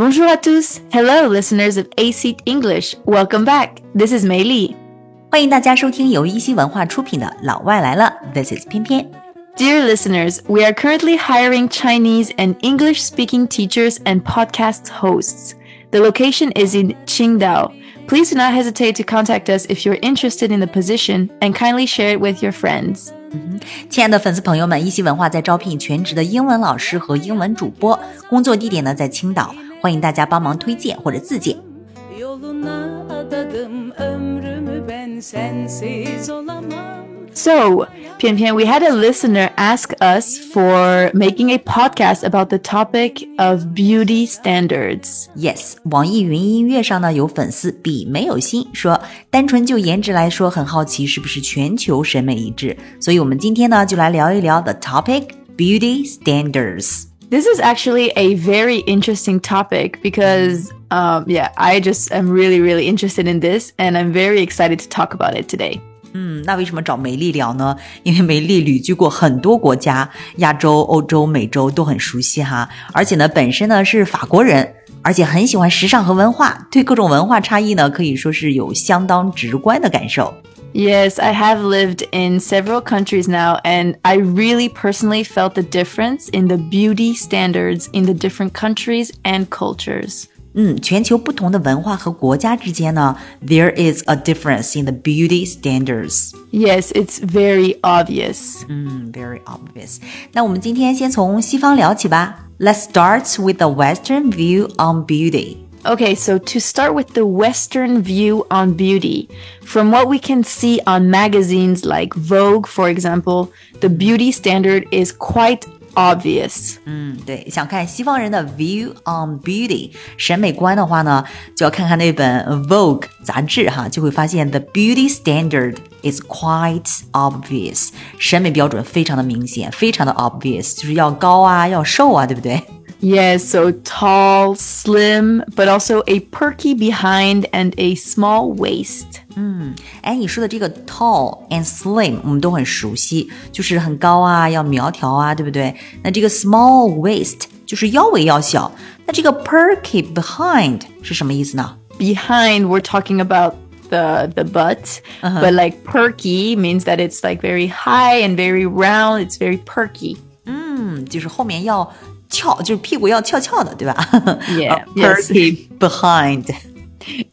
Bonjour à tous. Hello, listeners of AC English. Welcome back. This is Mei Li. 欢迎大家收听由一席文化出品的《老外来了》，This is 翩翩。Dear listeners, we are currently hiring Chinese and English speaking teachers and podcast hosts. The location is in Qingdao. Please do not hesitate to contact us if you're interested in the position and kindly share it with your friends. Mm-hmm. 亲爱的粉丝朋友们，一席文化在招聘全职的英文老师和英文主播，工作地点呢在青岛。欢迎大家帮忙推荐或者自荐。So, Pian Pian, we had a listener ask us for making a podcast about the topic of beauty standards. Yes, Yes，网易云音乐上呢有粉丝笔没有心说，单纯就颜值来说，很好奇是不是全球审美一致。所以我们今天呢就来聊一聊 the topic beauty standards。This is actually a very interesting topic because, um, yeah, I just am really, really interested in this and I'm very excited to talk about it today. 嗯，那为什么找梅丽聊呢？因为梅丽旅居过很多国家，亚洲、欧洲、美洲都很熟悉哈。而且呢，本身呢是法国人，而且很喜欢时尚和文化，对各种文化差异呢可以说是有相当直观的感受。Yes, I have lived in several countries now, and I really personally felt the difference in the beauty standards in the different countries and cultures. 嗯，全球不同的文化和国家之间呢，there is a difference in the beauty standards。 Yes, it's very obvious. 嗯，very obvious。那我们今天先从西方聊起吧。Let's start with the Western view on beauty。 Okay, so to start with the Western view on beauty, from what we can see on magazines like Vogue, for example, the beauty standard is quite obvious. 嗯，对，想看西方人的 view on beauty 审美观的话呢，就要看看那本 Vogue 杂志哈，就会发现 the beauty standard is quite obvious，审美标准非常的明显，非常的 obvious，就是要高啊，要瘦啊，对不对？ Yes, so tall, slim, but also a perky behind and a small waist. 哎，你说的这个 tall and slim 我们都很熟悉，就是很高啊，要苗条啊，对不对？那这个 small waist 就是腰围要小，那这个 perky behind 是什么意思呢？ Behind, we're talking about the the butt, but like perky means that it's like very high and very round. It's very perky. 嗯，就是后面要 翘，就是屁股要翘翘的，对吧 Yeah, yes. perky behind。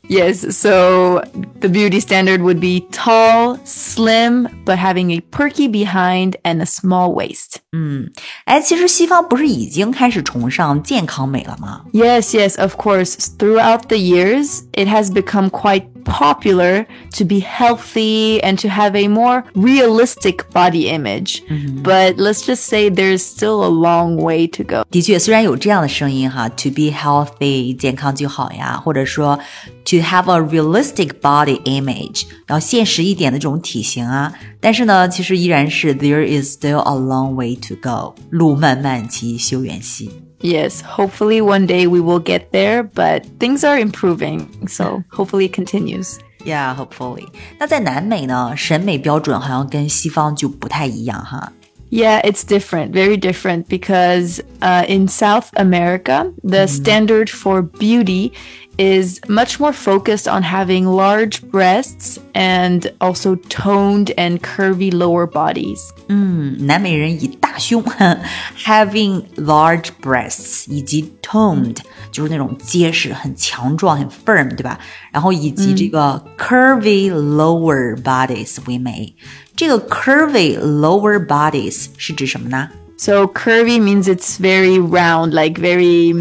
Yes, so the beauty standard would be tall, slim, but having a perky behind and a small waist. 哎，其实西方不是已经开始崇尚健康美了吗？ Yes, yes, of course. Throughout the years, it has become quite popular to be healthy and to have a more realistic body image. But let's just say there's still a long way to go. 的确，虽然有这样的声音哈，to be healthy 健康就好呀，或者说 to have a realistic body image 要现实一点的这种体型啊，但是呢，其实依然是 there is still a long way to go，路漫漫其修远兮。 Yes, hopefully one day we will get there, but things are improving. So hopefully it continues. Yeah, hopefully. 那在南美呢，审美标准好像跟西方就不太一样哈。 Yeah, it's different, very different because uh, in South America, the standard for beauty is much more focused on having large breasts and also toned and curvy lower bodies. 南美人以大胸，having large breasts，以及 toned，、就是那种结实、很强壮、很 firm，对吧？然后以及这个 curvy lower bodies 为美。这个 curvy lower bodies 是指什么呢？ so curvy means it's very round, like very,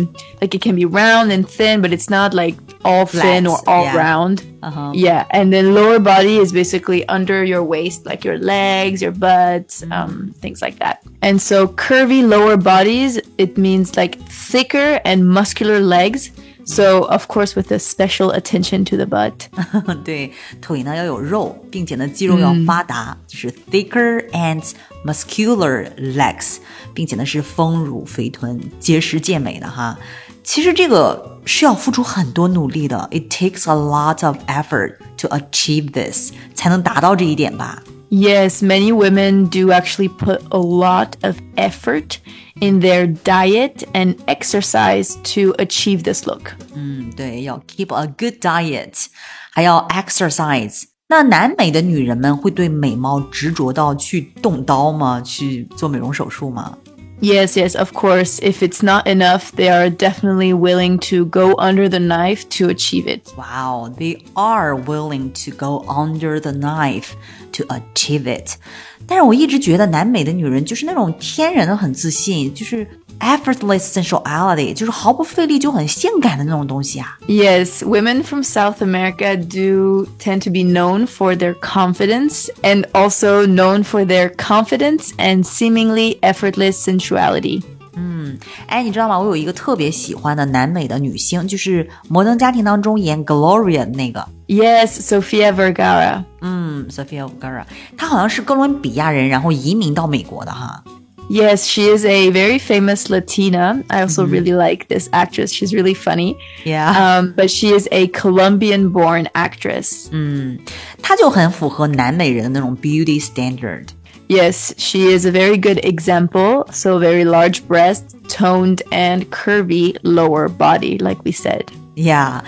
like it can be round and thin, but it's not like all thin or all yeah. round. Uh-huh. Yeah. And then lower body is basically under your waist, like your legs, your butt, um, things like that. And so curvy lower bodies, it means like thicker and muscular legs. So of course with a special attention to the butt. 对，腿呢要有肉，并且呢肌肉要发达，就是 thicker and muscular legs，并且呢是丰乳肥臀、结实健美的哈。其实这个是要付出很多努力的，it takes a lot of effort to achieve this，才能达到这一点吧。 Yes, many women do actually put a lot of effort in their diet and exercise to achieve this look. 嗯，对，要 keep a good diet，还要 exercise。那南美的女人们会对美貌执着到去动刀吗？去做美容手术吗？ Yes, yes, of course. If it's not enough, they are definitely willing to go under the knife to achieve it. Wow, they are willing to go under the knife to achieve it. 但是我一直觉得南美的女人就是那种天然的很自信，就是 effortless sensuality，就是毫不费力就很性感的那种东西啊。 Yes, women from South America do tend to be known for their confidence and also known for their confidence and seemingly effortless sensuality. 哎，你知道吗？我有一个特别喜欢的南美的女星，就是《摩登家庭》当中演 Gloria 的那个， Yes, Sofia Vergara. 嗯，Sofia Vergara，她好像是哥伦比亚人，然后移民到美国的哈。 Yes, she is a very famous Latina. I also really like this actress. She's really funny. Yeah，、 Um, but she is a Colombian born actress. 她就很符合南美人的那种 beauty standard。 Yes, she is a very good example. So, very large breasts, toned and curvy lower body, like we said. Yeah，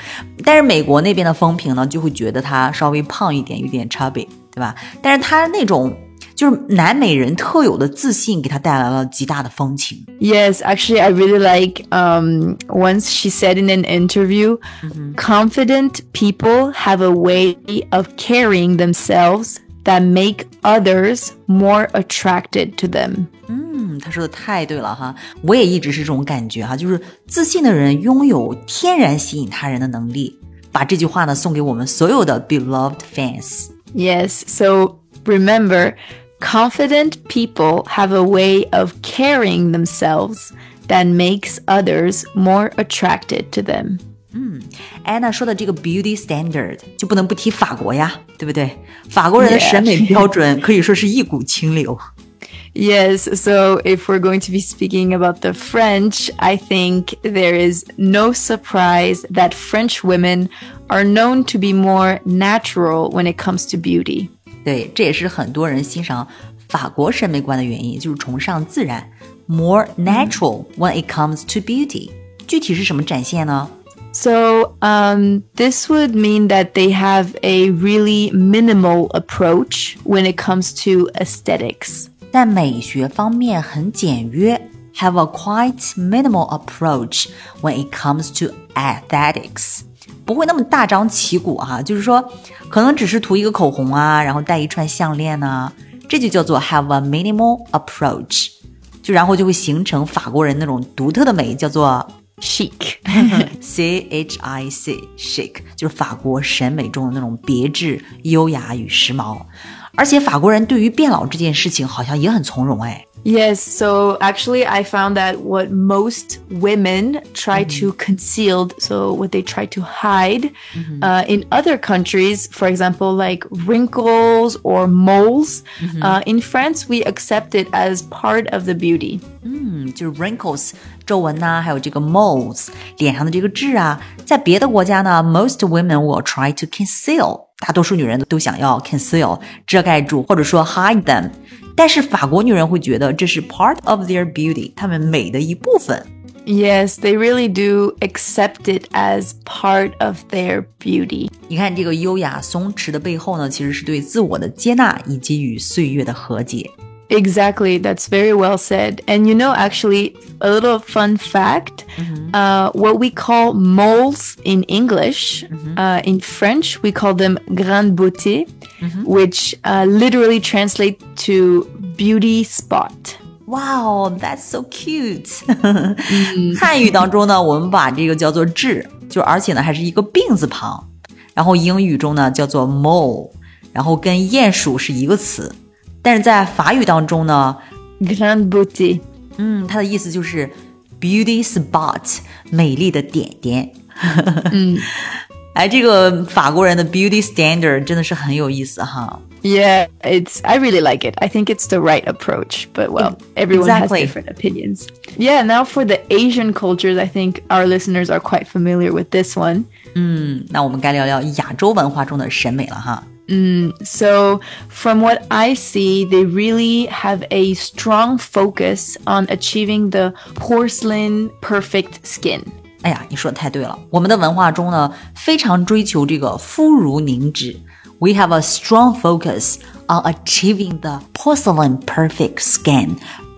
但是美国那边的风评呢，就会觉得她稍微胖一点，有点 chubby，对吧？但是她那种 就是南美人特有的自信，给她带来了极大的风情。 Yes, actually, I really like um, once she said in an interview confident people have a way of carrying themselves that make others more attracted to them. 嗯，她说的太对了哈，我也一直是这种感觉哈，就是自信的人拥有天然吸引他人的能力。把这句话呢送给我们所有的 beloved fans。 Yes, so remember, confident people have a way of carrying themselves that makes others more attracted to them. 安娜说的这个 beauty standard 就不能不提法国呀，对不对？法国人的 Yeah. 审美标准可以说是一股清流。 Yes, so if we're going to be speaking about the French, I think there is no surprise that French women are known to be more natural when it comes to beauty. 对，这也是很多人欣赏法国审美观的原因，就是崇尚自然，more natural when it comes to beauty。具体是什么展现呢？ So, um, this would mean that they have a really minimal approach when it comes to aesthetics. 在美学方面很简约，have a quite minimal approach when it comes to aesthetics。 不会那么大张旗鼓哈、就是说，可能只是涂一个口红啊，然后戴一串项链呐、这就叫做 have a minimal approach，就然后就会形成法国人那种独特的美，叫做 Chic. C H I C chic，就是法国审美中的那种别致、优雅与时髦。而且法国人对于变老这件事情好像也很从容哎。Yes, so actually, I found that what most women try to conceal, so what they try to hide uh, in other countries, for example, like wrinkles or moles, uh, in France, we accept it as part of the beauty. 嗯，就是 wrinkles 皱纹呐、还有这个 moles 脸上的这个痣啊，在别的国家呢，most women will try to conceal，大多数女人都想要 conceal 遮盖住，或者说 hide them。 但是法国女人会觉得这是 part of their beauty，她们美的一部分。Yes, they really do accept it as part of their beauty. 你看这个优雅松弛的背后呢，其实是对自我的接纳以及与岁月的和解。Exactly, that's very well said. And you know, actually, a little fun fact: mm -hmm. uh, what we call moles in English, mm -hmm. uh, in French we call them grain de beauté. Which uh, literally translate to beauty spot. Wow, that's so cute。汉语当中呢，我们把这个叫做痣，就而且呢还是一个病字旁。然后英语中呢叫做 mole，然后跟鼹鼠是一个词。但是在法语当中呢，Grande beauté. 嗯，它的意思就是 beauty spot，美丽的点点。嗯，哎，这个法国人的 beauty standard 真的是很有意思哈。 Yeah, it's I really like it. I think it's the right approach, but well, everyone Exactly. has different opinions. Yeah, now for the Asian cultures, I think our listeners are quite familiar with this one. 嗯，那我们该聊聊亚洲文化中的审美了哈。 So, from what I see, they really have a strong focus on achieving the porcelain perfect skin. 哎呀，你说的太对了。我们的文化中呢，非常追求这个肤如凝脂。We have a strong focus on achieving the porcelain perfect skin.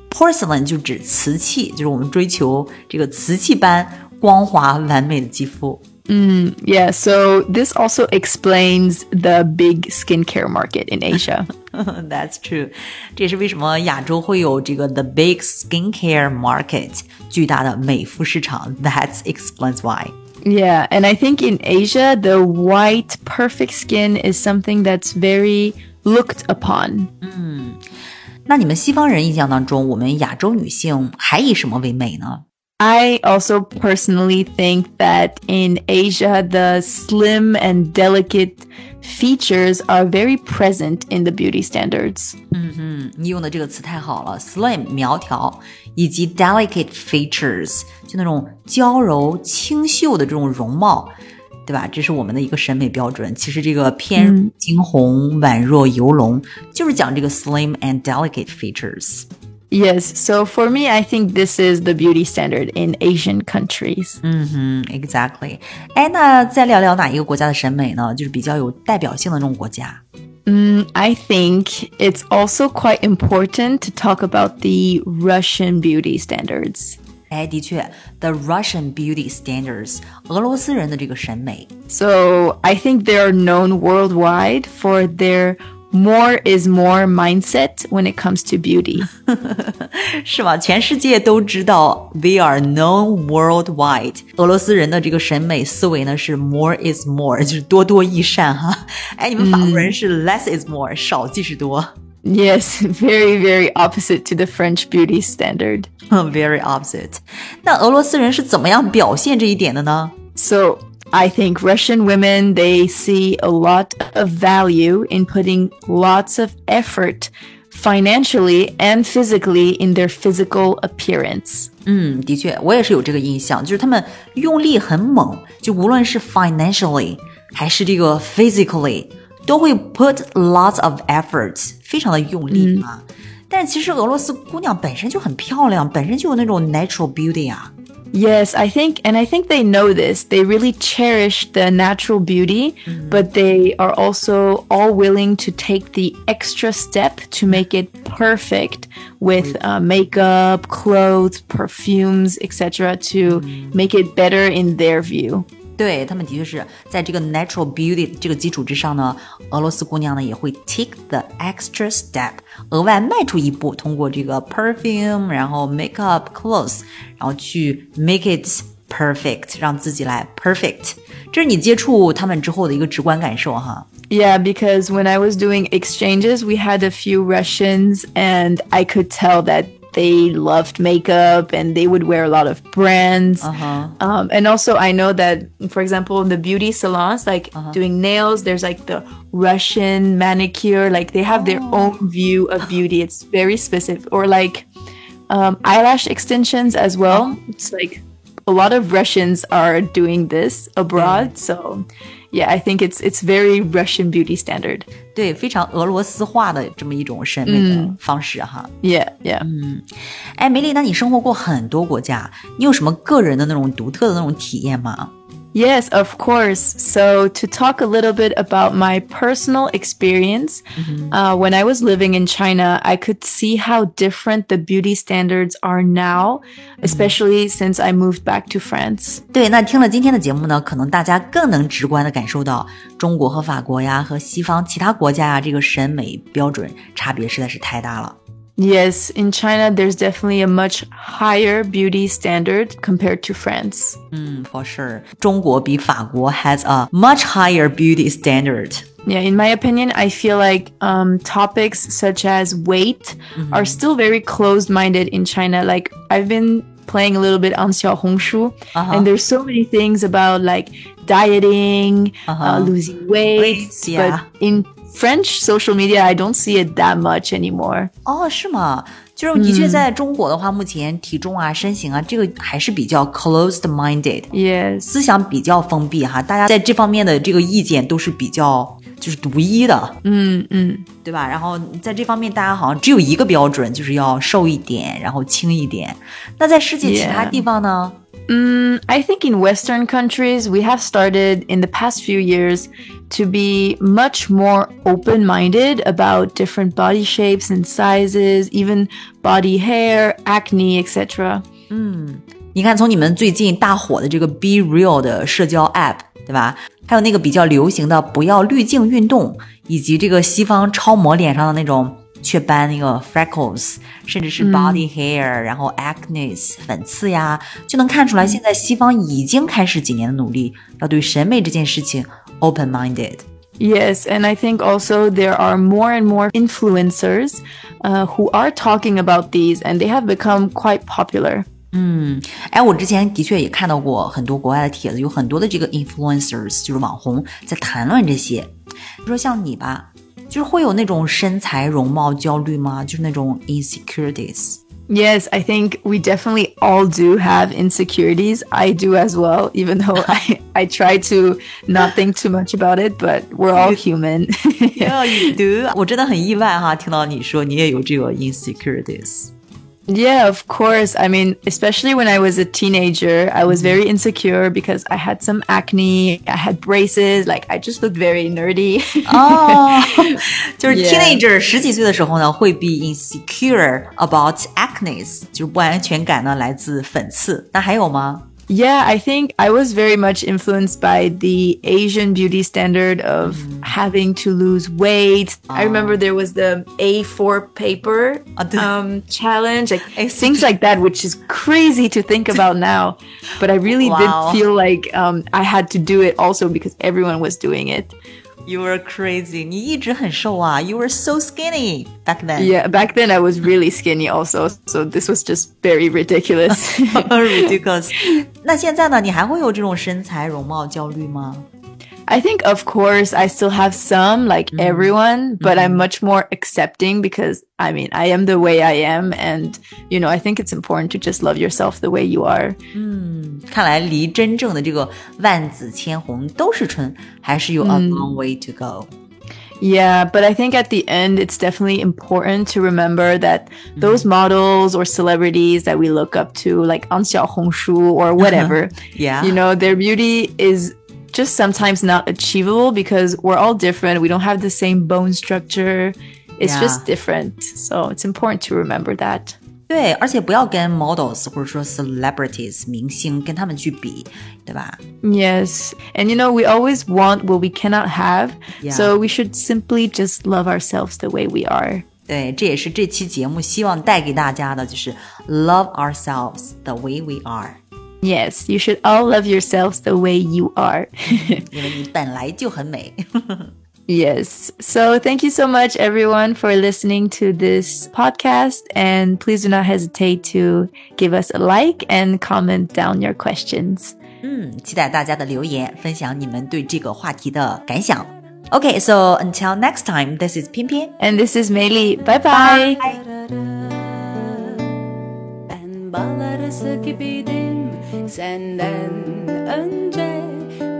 Porcelain 就指瓷器，就是我们追求这个瓷器般光滑完美的肌肤。 Yeah, so this also explains the big skincare market in Asia. That's true，这也是为什么亚洲会有这个 the big skincare market 巨大的美肤市场。That explains why。 yeah, and I think in Asia, the white perfect skin is something that's very looked upon. 那你们西方人印象当中，我们亚洲女性还以什么为美呢？ I also personally think that in Asia, the slim and delicate features are very present in the beauty standards. 你用的这个词太好了，slim 苗条，以及 delicate features 就那种娇柔清秀的这种容貌，对吧？这是我们的一个审美标准。其实这个偏惊鸿宛若游龙，就是讲这个 slim and delicate features。 Yes, so for me, I think this is the beauty standard in Asian countries. 嗯，exactly。哎，那再聊聊哪一个国家的审美呢？就是比较有代表性的那种国家。 I think it's also quite important to talk about the Russian beauty standards. 哎，的确，the Russian beauty standards，俄罗斯人的这个审美， So I think they are known worldwide for their more is more mindset when it comes to beauty. 是吧？全世界都知道，they are known worldwide。俄罗斯人的这个审美思维呢是 more is more，就是多多益善哈。哎，你们法国人是 less is more，少即是多 yes, very, very opposite to the French beauty standard. ，very opposite。那俄罗斯人是怎么样表现这一点的呢？ So I think Russian women, they see a lot of value in putting lots of effort financially and physically in their physical appearance. 嗯，的确，我也是有这个印象，就是他们用力很猛，就无论是 financially 还是这个 physically，都会 put lots of efforts，非常的用力啊。但是其实俄罗斯姑娘本身就很漂亮，本身就有那种 natural beauty 啊。 Yes, I think, and I think they know this. They really cherish the natural beauty, but they are also all willing to take the extra step to make it perfect with uh, makeup, clothes, perfumes, etc., to make it better in their view. 对他们的确是在这个 natural beauty 这个基础之上呢，俄罗斯姑娘呢也会 take the extra step，额外迈出一步，通过这个 perfume，然后 makeup clothes，然后去 make it perfect，让自己来 perfect。这是你接触他们之后的一个直观感受哈。 Yeah, because when I was doing exchanges, we had a few Russians, and I could tell that they loved makeup and they would wear a lot of brands. Um, and also, I know that, for example, in the beauty salons, like doing nails, there's like the Russian manicure, like they have their own view of beauty. It's very specific. Or like um, eyelash extensions as well. It's like a lot of Russians are doing this abroad. So, yeah, I think it's it's very Russian beauty standard. 对，非常俄罗斯化的这么一种审美的方式哈。Yeah, yeah. 嗯哎，梅丽，那你生活过很多国家，你有什么个人的那种独特的那种体验吗？Yes, of course. So, to talk a little bit about my personal experience, uh, when I was living in China, I could see how different the beauty standards are now, especially since I moved back to France. 对，那听了今天的节目呢，可能大家更能直观的感受到中国和法国呀，和西方其他国家呀，这个审美标准差别实在是太大了。 Yes, in China, there's definitely a much higher beauty standard compared to France. 嗯，for sure，中国比法国 has a much higher beauty standard。 Yeah, in my opinion, I feel like um, topics such as weight are still very closed minded in China. Like, I've been playing a little bit on Xiaohongshu, and there's so many things about like dieting, uh losing weight. Weights, yeah. But in French social media, I don't see it that much anymore. 哦，是吗？就是的确，在中国的话，目前体重啊、身形啊，这个还是比较 closed minded，Yes. 思想比较封闭哈。大家在这方面的这个意见都是比较就是独一的，嗯嗯对吧？然后在这方面，大家好像只有一个标准，就是要瘦一点，然后轻一点。那在世界其他.地方呢 Mm, I think in Western countries, we have started in the past few years to be much more open minded about different body shapes and sizes, even body hair, acne, etc. Mm. 你看，从你们最近大火的这个 BeReal 的社交 App，对吧？还有那个比较流行的不要滤镜运动，以及这个西方超模脸上的那种雀斑、那个 freckles，甚至是 body hair，、然后 acne 粉刺呀，就能看出来，现在西方已经开始几年的努力，要对审美这件事情 open minded。Yes, and I think also there are more and more influencers uh, who are talking about these, and they have become quite popular. 嗯哎，我之前的确也看到过很多国外的帖子，有很多的这个 influencers，就是网红在谈论这些。比如说像你吧，就是会有那种身材容貌焦虑吗？就是那种 insecurities。 Yes, I think we definitely all do have insecurities. I do as well, even though I, I try to not think too much about it, but we're all human. Yeah, you do 我真的很意外哈，听到你说你也有这个 insecurities。 yeah, of course. I mean, especially when I was a teenager, I was very insecure because I had some acne, I had braces, like I just looked very nerdy. 哦，就是 Yeah. teenager 十几岁的时候呢，会 be insecure about acne，就是不安全感呢来自粉刺。那还有吗？ Yeah, I think I was very much influenced by the Asian beauty standard of having to lose weight. I remember there was the A4 paper Ah, um, challenge, like things like that, which is crazy to think about now. But I really Wow. did feel like um, I had to do it also because everyone was doing it. You were crazy，你一直很瘦啊，You were so skinny back then。 Yeah, back then I was really skinny also, so this was just very ridiculous. ridiculous。那现在呢？你还会有这种身材容貌焦虑吗？ I think, of course, I still have some, like everyone, but I'm much more accepting because I mean, I am the way I am. And, you know, I think it's important to just love yourself the way you are. 看来离真正的这个万紫千红都是春，还是有 a long way to go。 Yeah, but I think at the end, it's definitely important to remember that those models or celebrities that we look up to, like on Xiaohongshu or whatever, Yeah. you know, their beauty is just sometimes not achievable because we're all different. We don't have the same bone structure. It's Yeah. just different. So it's important to remember that. 对，而且不要跟 models 或者说 celebrities 明星跟他们去比，对吧？ Yes. And you know, we always want what we cannot have. Yeah. So we should simply just love ourselves the way we are. 对，这也是这期节目希望带给大家的，就是 love ourselves the way we are， Yes, you should all love yourselves the way you are. 因为你本来就很美。 yes. So thank you so much, everyone, for listening to this podcast. And please do not hesitate to give us a like and comment down your questions. 嗯，期待大家的留言，分享你们对这个话题的感想。Okay, so until next time, this is 偏偏。 And this is Meili. Bye bye. Ben bal arısı gibiydim Senden önce.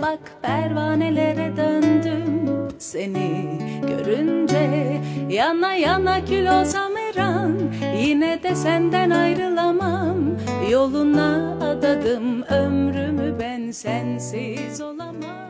Bak pervanelere döndüm seni görünce. Yana yana kül olsam her Yine de senden ayrılamam. Yoluna adadım ömrümü ben sensiz olamam